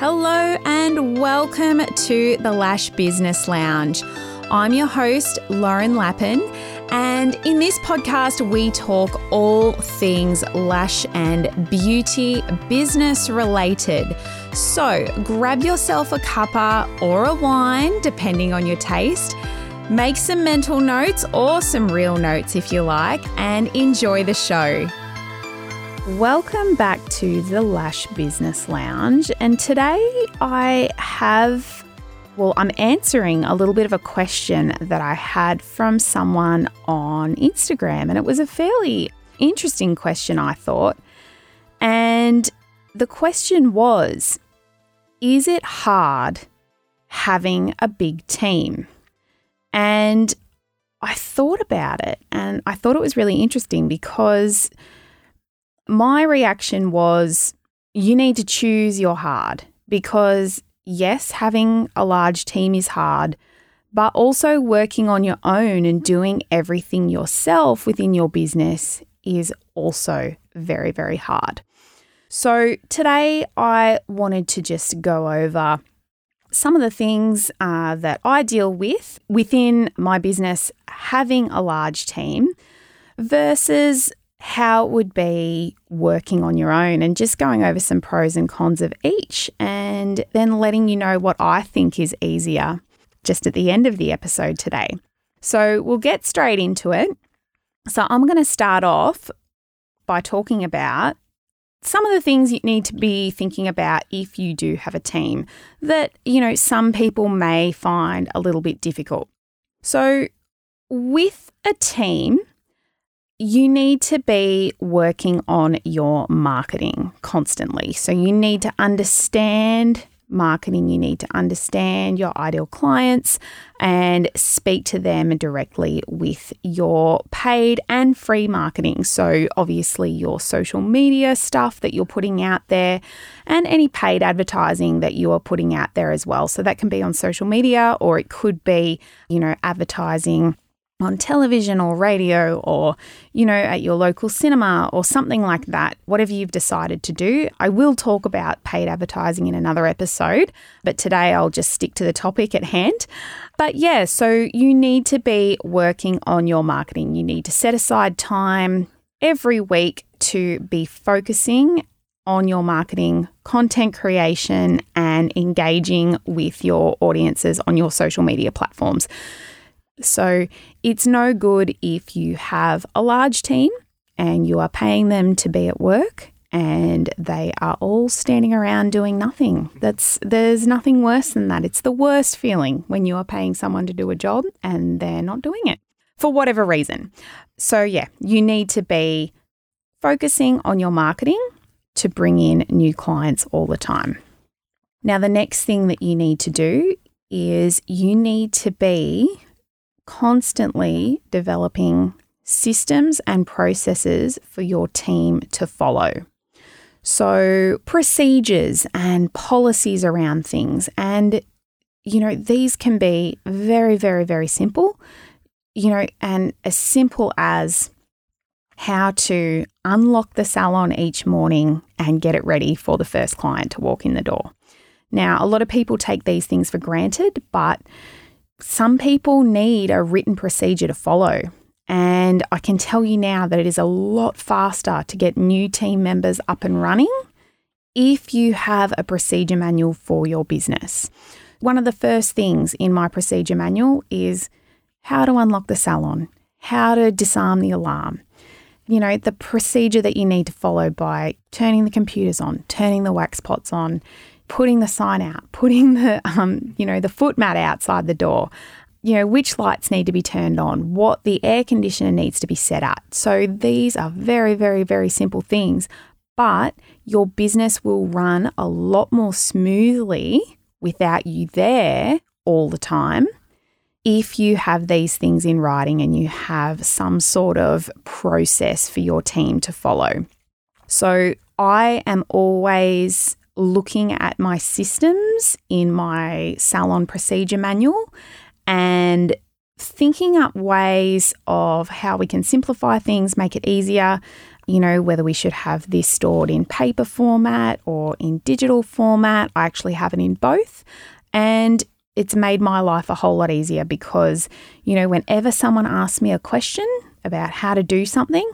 Hello and welcome to the Lash Business Lounge. I'm your host, Lauren Lappin, and in this podcast, we talk all things lash and beauty business related. So grab yourself a cuppa or a wine, depending on your taste. Make some mental notes or some real notes if you like, and enjoy the show. Welcome back to the Lash Business Lounge. And today I have, well, I'm answering a little bit of a question that I had from someone on Instagram. And it was a fairly interesting question, I thought. And the question was Is it hard having a big team? And I thought about it and I thought it was really interesting because my reaction was you need to choose your hard because, yes, having a large team is hard, but also working on your own and doing everything yourself within your business is also very, very hard. So, today I wanted to just go over some of the things uh, that I deal with within my business having a large team versus how it would be working on your own and just going over some pros and cons of each and then letting you know what I think is easier just at the end of the episode today. So we'll get straight into it. So I'm going to start off by talking about some of the things you need to be thinking about if you do have a team that, you know, some people may find a little bit difficult. So with a team, you need to be working on your marketing constantly. So you need to understand marketing, you need to understand your ideal clients and speak to them directly with your paid and free marketing. So, obviously, your social media stuff that you're putting out there and any paid advertising that you are putting out there as well. So, that can be on social media or it could be, you know, advertising on television or radio or, you know, at your local cinema or something like that, whatever you've decided to do. I will talk about paid advertising in another episode, but today I'll just stick to the topic at hand. But yeah, so you need to be working on your marketing. You need to set aside time every week to be focusing on your marketing, content creation, and engaging with your audiences on your social media platforms. So it's no good if you have a large team and you are paying them to be at work and they are all standing around doing nothing. That's there's nothing worse than that. It's the worst feeling when you are paying someone to do a job and they're not doing it for whatever reason. So yeah, you need to be focusing on your marketing to bring in new clients all the time. Now the next thing that you need to do is you need to be constantly developing systems and processes for your team to follow. So, procedures and policies around things. And, you know, these can be very, very, very simple, you know, and as simple as how to unlock the salon each morning and get it ready for the first client to walk in the door. Now, a lot of people take these things for granted, but some people need a written procedure to follow. And I can tell you now that it is a lot faster to get new team members up and running if you have a procedure manual for your business. One of the first things in my procedure manual is how to unlock the salon, how to disarm the alarm. You know, the procedure that you need to follow by turning the computers on, turning the wax pots on, putting the sign out, putting the um, you know the foot mat outside the door, you know which lights need to be turned on, what the air conditioner needs to be set at. So these are very very very simple things, but your business will run a lot more smoothly without you there all the time if you have these things in writing and you have some sort of process for your team to follow. So I am always looking at my systems in my salon procedure manual and thinking up ways of how we can simplify things, make it easier. you know, whether we should have this stored in paper format or in digital format. I actually have it in both. And it's made my life a whole lot easier because, you know, whenever someone asks me a question about how to do something,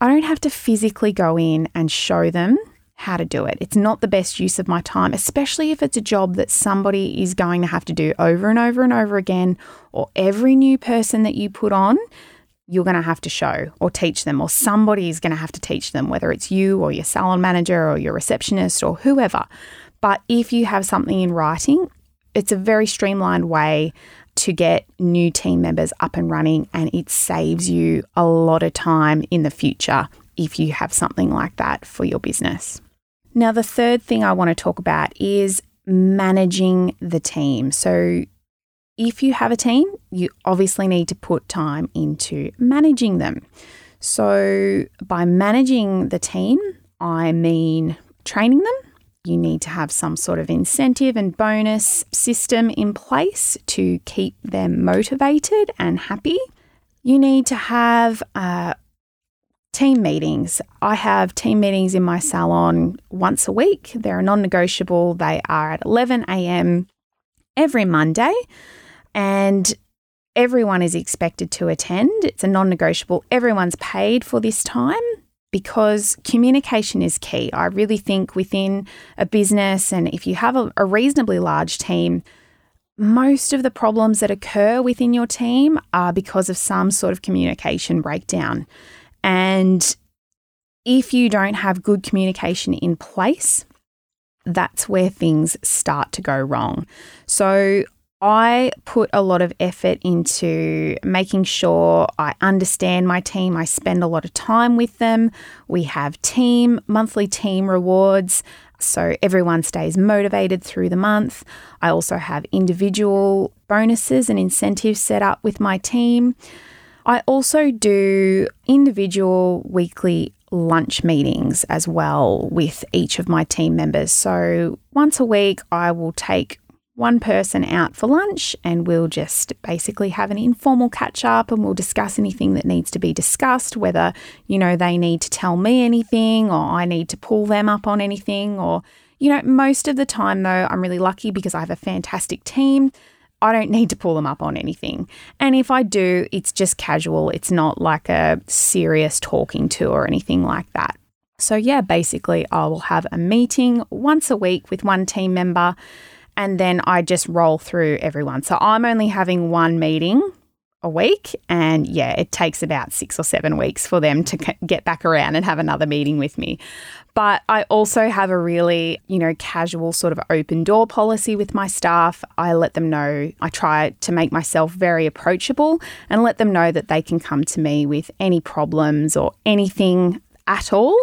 I don't have to physically go in and show them how to do it. It's not the best use of my time, especially if it's a job that somebody is going to have to do over and over and over again, or every new person that you put on, you're going to have to show or teach them, or somebody is going to have to teach them, whether it's you or your salon manager or your receptionist or whoever. But if you have something in writing, it's a very streamlined way to get new team members up and running, and it saves you a lot of time in the future if you have something like that for your business. Now, the third thing I want to talk about is managing the team. So, if you have a team, you obviously need to put time into managing them. So, by managing the team, I mean training them. You need to have some sort of incentive and bonus system in place to keep them motivated and happy. You need to have uh, team meetings. I have team meetings in my salon once a week. They're non negotiable. They are at 11 a.m. every Monday, and everyone is expected to attend. It's a non negotiable. Everyone's paid for this time because communication is key. I really think within a business, and if you have a, a reasonably large team, most of the problems that occur within your team are because of some sort of communication breakdown. And if you don't have good communication in place, that's where things start to go wrong. So, I put a lot of effort into making sure I understand my team. I spend a lot of time with them. We have team, monthly team rewards. So everyone stays motivated through the month. I also have individual bonuses and incentives set up with my team. I also do individual weekly lunch meetings as well with each of my team members. So once a week, I will take one person out for lunch and we'll just basically have an informal catch up and we'll discuss anything that needs to be discussed, whether, you know, they need to tell me anything or I need to pull them up on anything or, you know, most of the time though, I'm really lucky because I have a fantastic team. I don't need to pull them up on anything. And if I do, it's just casual. It's not like a serious talking to or anything like that. So, yeah, basically, I will have a meeting once a week with one team member and then I just roll through everyone. So, I'm only having one meeting a week. And yeah, it takes about six or seven weeks for them to get back around and have another meeting with me. But I also have a really, you know, casual sort of open door policy with my staff. I let them know, I try to make myself very approachable and let them know that they can come to me with any problems or anything at all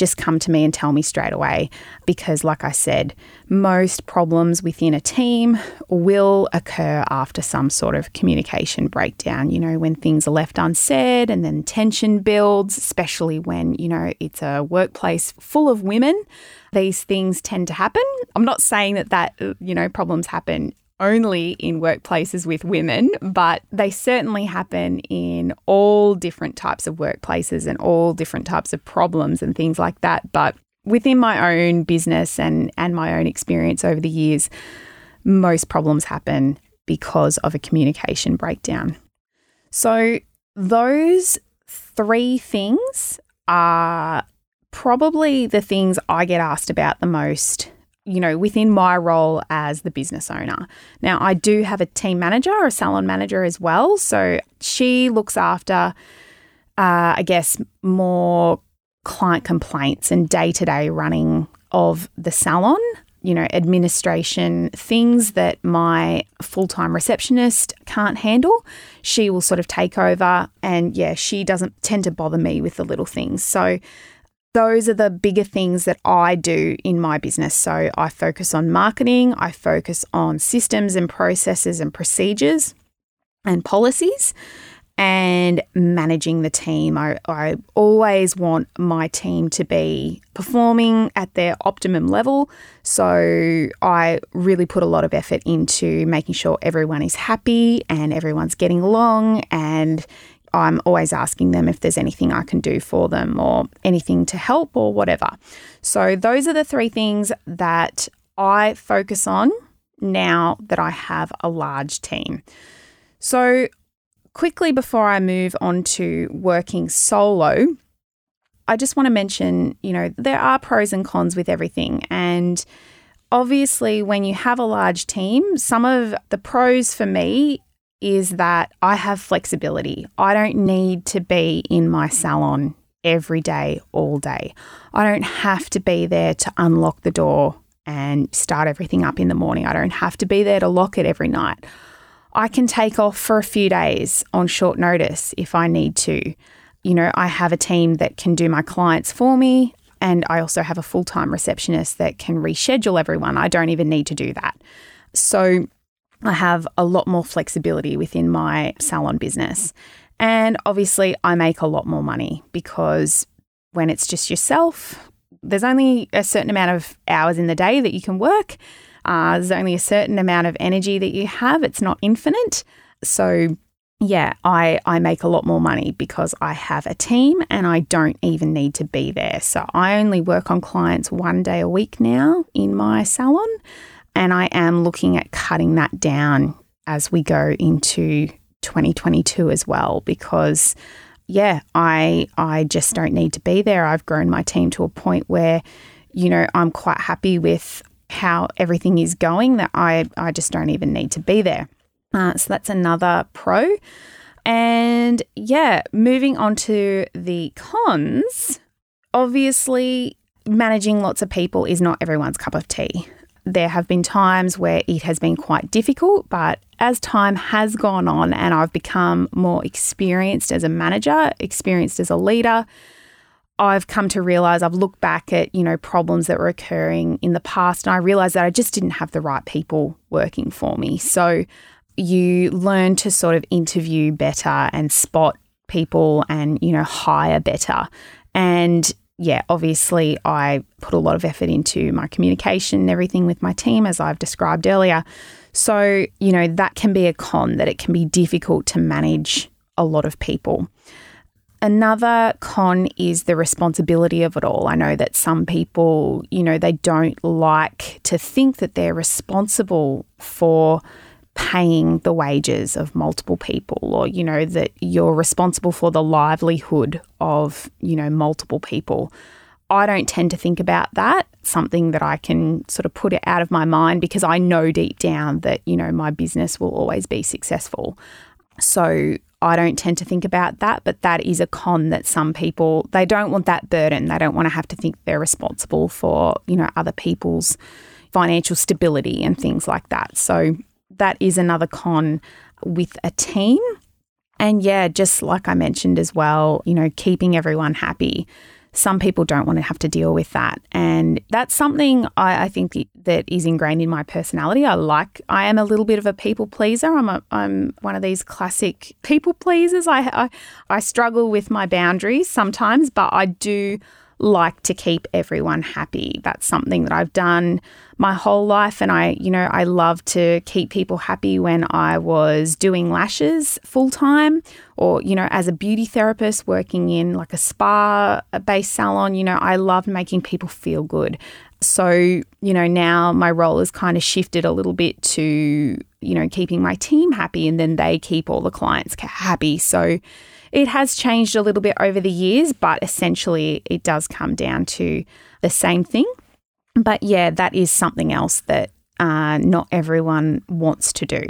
just come to me and tell me straight away. Because, like I said, most problems within a team will occur after some sort of communication breakdown. You know, when things are left unsaid and then tension builds, especially when, you know, it's a workplace full of women. These things tend to happen. I'm not saying that that, uh, you know, problems happen only in workplaces with women, but they certainly happen in all different types of workplaces and all different types of problems and things like that. But within my own business and, and my own experience over the years, most problems happen because of a communication breakdown. So, those three things are probably the things I get asked about the most you know, within my role as the business owner. Now, I do have a team manager a salon manager as well. So she looks after, uh, I guess, more client complaints and day to day running of the salon. You know, administration, things that my full time receptionist can't handle, she will sort of take over. And yeah, she doesn't tend to bother me with the little things. So those are the bigger things that I do in my business. So I focus on marketing, I focus on systems and processes and procedures and policies and managing the team. I, I always want my team to be performing at their optimum level. So I really put a lot of effort into making sure everyone is happy and everyone's getting along and I'm always asking them if there's anything I can do for them or anything to help or whatever. So, those are the three things that I focus on now that I have a large team. So, quickly before I move on to working solo, I just want to mention, you know, there are pros and cons with everything. And obviously, when you have a large team, some of the pros for me is that I have flexibility. I don't need to be in my salon every day, all day. I don't have to be there to unlock the door and start everything up in the morning. I don't have to be there to lock it every night. I can take off for a few days on short notice if I need to. You know, I have a team that can do my clients for me, and I also have a full time receptionist that can reschedule everyone. I don't even need to do that. So I have a lot more flexibility within my salon business. And obviously, I make a lot more money because when it's just yourself, there's only a certain amount of hours in the day that you can work. Uh, there's only a certain amount of energy that you have. It's not infinite. So, yeah, I, I make a lot more money because I have a team and I don't even need to be there. So, I only work on clients one day a week now in my salon. And I am looking at cutting that down as we go into 2022 as well because yeah, I I just don't need to be there. I've grown my team to a point where you know, I'm quite happy with how everything is going that I I just don't even need to be there. Uh, so that's another pro. And yeah, moving on to the cons. Obviously, managing lots of people is not everyone's cup of tea. There have been times where it has been quite difficult, but as time has gone on and I've become more experienced as a manager, experienced as a leader, I've come to realize I've looked back at, you know, problems that were occurring in the past and I realized that I just didn't have the right people working for me. So you learn to sort of interview better and spot people and, you know, hire better. And yeah, obviously, I put a lot of effort into my communication and everything with my team, as I've described earlier. So, you know, that can be a con, that it can be difficult to manage a lot of people. Another con is the responsibility of it all. I know that some people, you know, they don't like to think that they're responsible for paying the wages of multiple people or you know that you're responsible for the livelihood of you know multiple people. I don't tend to think about that. Something that I can sort of put it out of my mind because I know deep down that you know my business will always be successful. So I don't tend to think about that but that is a con that some people they don't want that burden. They don't want to have to think they're responsible for you know other people's financial stability and things like that. So that is another con with a team. And yeah, just like I mentioned as well, you know, keeping everyone happy. Some people don't want to have to deal with that. And that's something I, I think that is ingrained in my personality. I like, I am a little bit of a people pleaser. I'm, a, I'm one of these classic people pleasers. I, I, I struggle with my boundaries sometimes, but I do like to keep everyone happy. That's something that I've done my whole life. And I, you know, I love to keep people happy when I was doing lashes full time or, you know, as a beauty therapist working in like a spa based salon. You know, I love making people feel good. So, you know, now my role has kind of shifted a little bit to, you know, keeping my team happy and then they keep all the clients happy. So, it has changed a little bit over the years, but essentially it does come down to the same thing. But yeah, that is something else that uh, not everyone wants to do.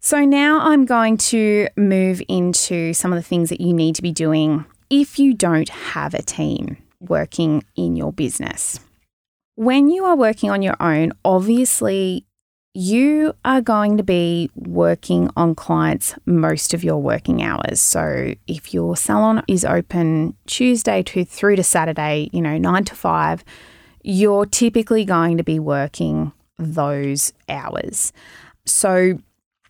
So now I'm going to move into some of the things that you need to be doing if you don't have a team working in your business. When you are working on your own, obviously you are going to be working on clients most of your working hours. So if your salon is open Tuesday to through to Saturday, you know, 9 to 5, you're typically going to be working those hours. So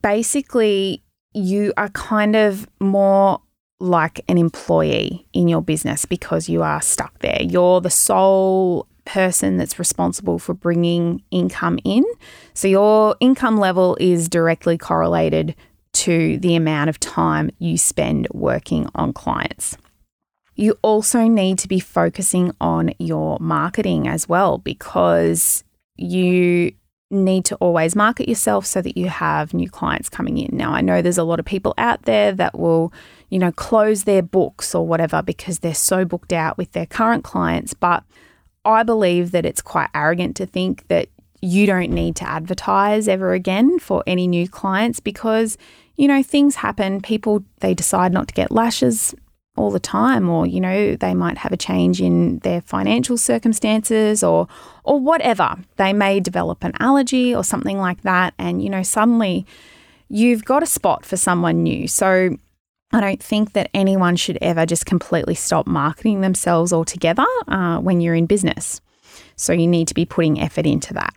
basically you are kind of more like an employee in your business because you are stuck there. You're the sole person that's responsible for bringing income in. So your income level is directly correlated to the amount of time you spend working on clients. You also need to be focusing on your marketing as well because you need to always market yourself so that you have new clients coming in. Now, I know there's a lot of people out there that will, you know, close their books or whatever because they're so booked out with their current clients, but I believe that it's quite arrogant to think that you don't need to advertise ever again for any new clients because, you know, things happen. People, they decide not to get lashes all the time or you know they might have a change in their financial circumstances or or whatever they may develop an allergy or something like that and you know suddenly you've got a spot for someone new so I don't think that anyone should ever just completely stop marketing themselves altogether uh, when you're in business. So you need to be putting effort into that.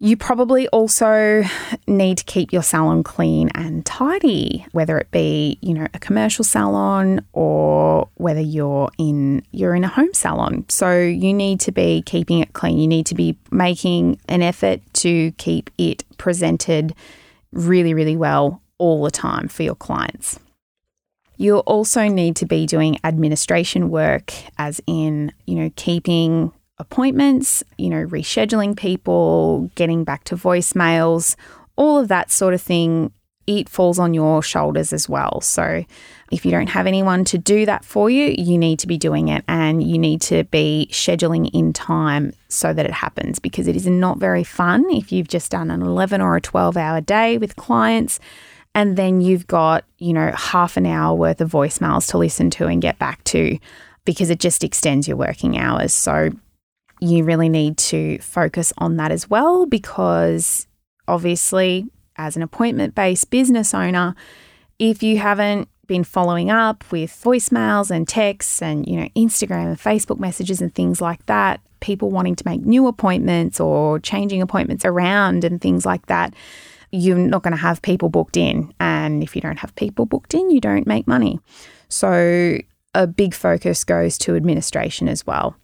You probably also need to keep your salon clean and tidy, whether it be, you know, a commercial salon or whether you're in you're in a home salon. So you need to be keeping it clean. You need to be making an effort to keep it presented really really well all the time for your clients. You'll also need to be doing administration work as in, you know, keeping appointments, you know, rescheduling people, getting back to voicemails, all of that sort of thing, it falls on your shoulders as well. So if you don't have anyone to do that for you, you need to be doing it and you need to be scheduling in time so that it happens because it is not very fun if you've just done an 11 or a 12 hour day with clients and then you've got, you know, half an hour worth of voicemails to listen to and get back to because it just extends your working hours. So you really need to focus on that as well because obviously, as an appointment based business owner, if you haven't been following up with voicemails and texts and you know Instagram and Facebook messages and things like that, people wanting to make new appointments or changing appointments around and things like that, you're not going to have people booked in. And if you don't have people booked in, you don't make money. So a big focus goes to administration as well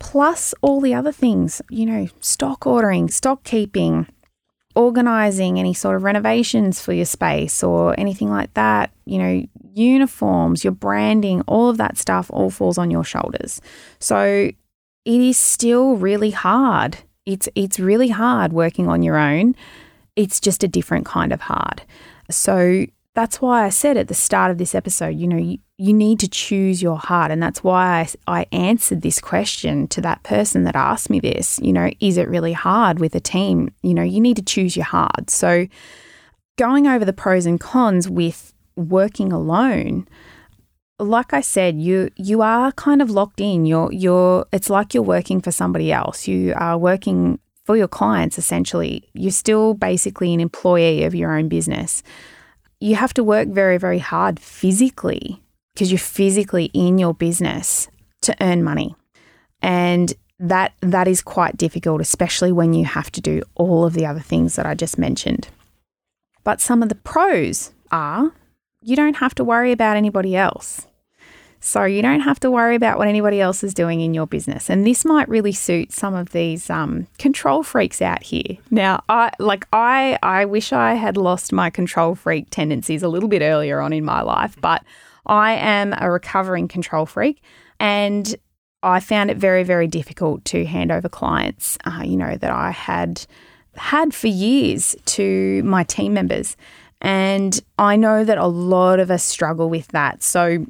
plus all the other things, you know, stock ordering, stock keeping, organizing any sort of renovations for your space or anything like that, you know, uniforms, your branding, all of that stuff all falls on your shoulders. So it is still really hard. It's it's really hard working on your own. It's just a different kind of hard. So that's why I said at the start of this episode, you know, you, you need to choose your heart. And that's why I, I answered this question to that person that asked me this. You know, is it really hard with a team? You know, you need to choose your heart. So, going over the pros and cons with working alone, like I said, you you are kind of locked in. You're you're it's like you're working for somebody else. You are working for your clients essentially. You're still basically an employee of your own business you have to work very, very hard physically because you're physically in your business to earn money. And that that is quite difficult, especially when you have to do all of the other things that I just mentioned. But some of the pros are you don't have to worry about anybody else. So you don't have to worry about what anybody else is doing in your business. And this might really suit some of these um, control freaks out here. Now, I like I I wish I had lost my control freak tendencies a little bit earlier on in my life, but I am a recovering control freak and I found it very, very difficult to hand over clients, uh, you know, that I had had for years to my team members. And I know that a lot of us struggle with that. So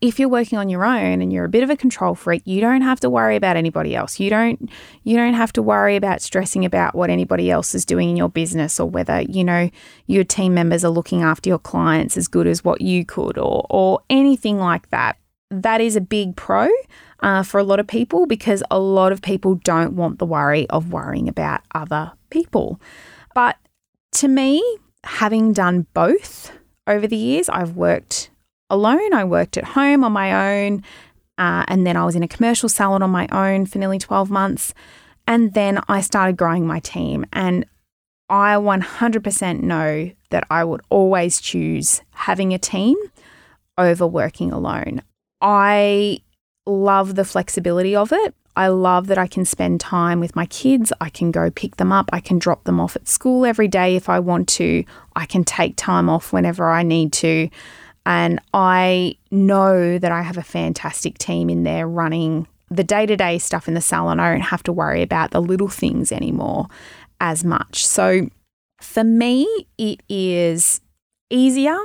if you're working on your own and you're a bit of a control freak, you don't have to worry about anybody else. You don't you don't have to worry about stressing about what anybody else is doing in your business or whether, you know, your team members are looking after your clients as good as what you could or or anything like that. That is a big pro uh, for a lot of people because a lot of people don't want the worry of worrying about other people. But to me, having done both over the years, I've worked alone. I worked at home on my own. Uh, and then I was in a commercial salon on my own for nearly 12 months. And then I started growing my team. And I 100% know that I would always choose having a team over working alone. I love the flexibility of it. I love that I can spend time with my kids. I can go pick them up. I can drop them off at school every day if I want to. I can take time off whenever I need to. And I know that I have a fantastic team in there running the day to day stuff in the salon. I don't have to worry about the little things anymore as much. So for me, it is easier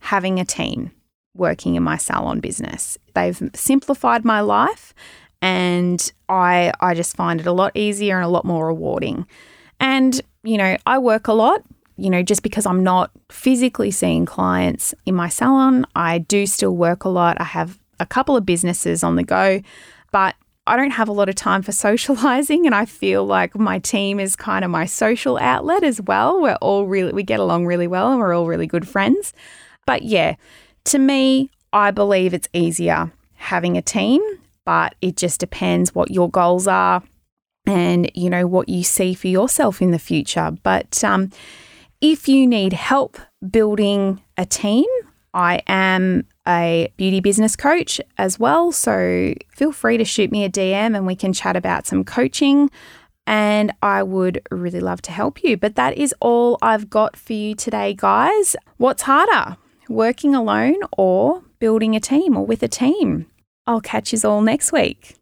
having a team working in my salon business. They've simplified my life and I I just find it a lot easier and a lot more rewarding. And you know, I work a lot you know, just because I'm not physically seeing clients in my salon, I do still work a lot. I have a couple of businesses on the go, but I don't have a lot of time for socializing and I feel like my team is kind of my social outlet as well. We're all really we get along really well and we're all really good friends. But yeah, to me, I believe it's easier having a team, but it just depends what your goals are and you know what you see for yourself in the future. But um if you need help building a team, I am a beauty business coach as well. So feel free to shoot me a DM and we can chat about some coaching. And I would really love to help you. But that is all I've got for you today, guys. What's harder, working alone or building a team or with a team? I'll catch you all next week.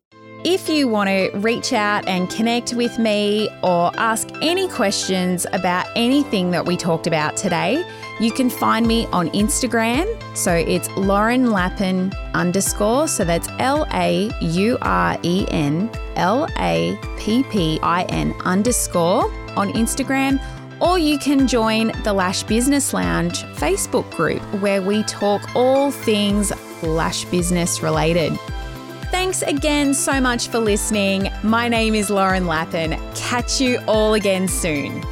If you want to reach out and connect with me or ask any questions about anything that we talked about today, you can find me on Instagram. So it's Lauren Lappin underscore. So that's L A U R E N L A P P I N underscore on Instagram. Or you can join the Lash Business Lounge Facebook group where we talk all things lash business related. Thanks again so much for listening. My name is Lauren Lappin. Catch you all again soon.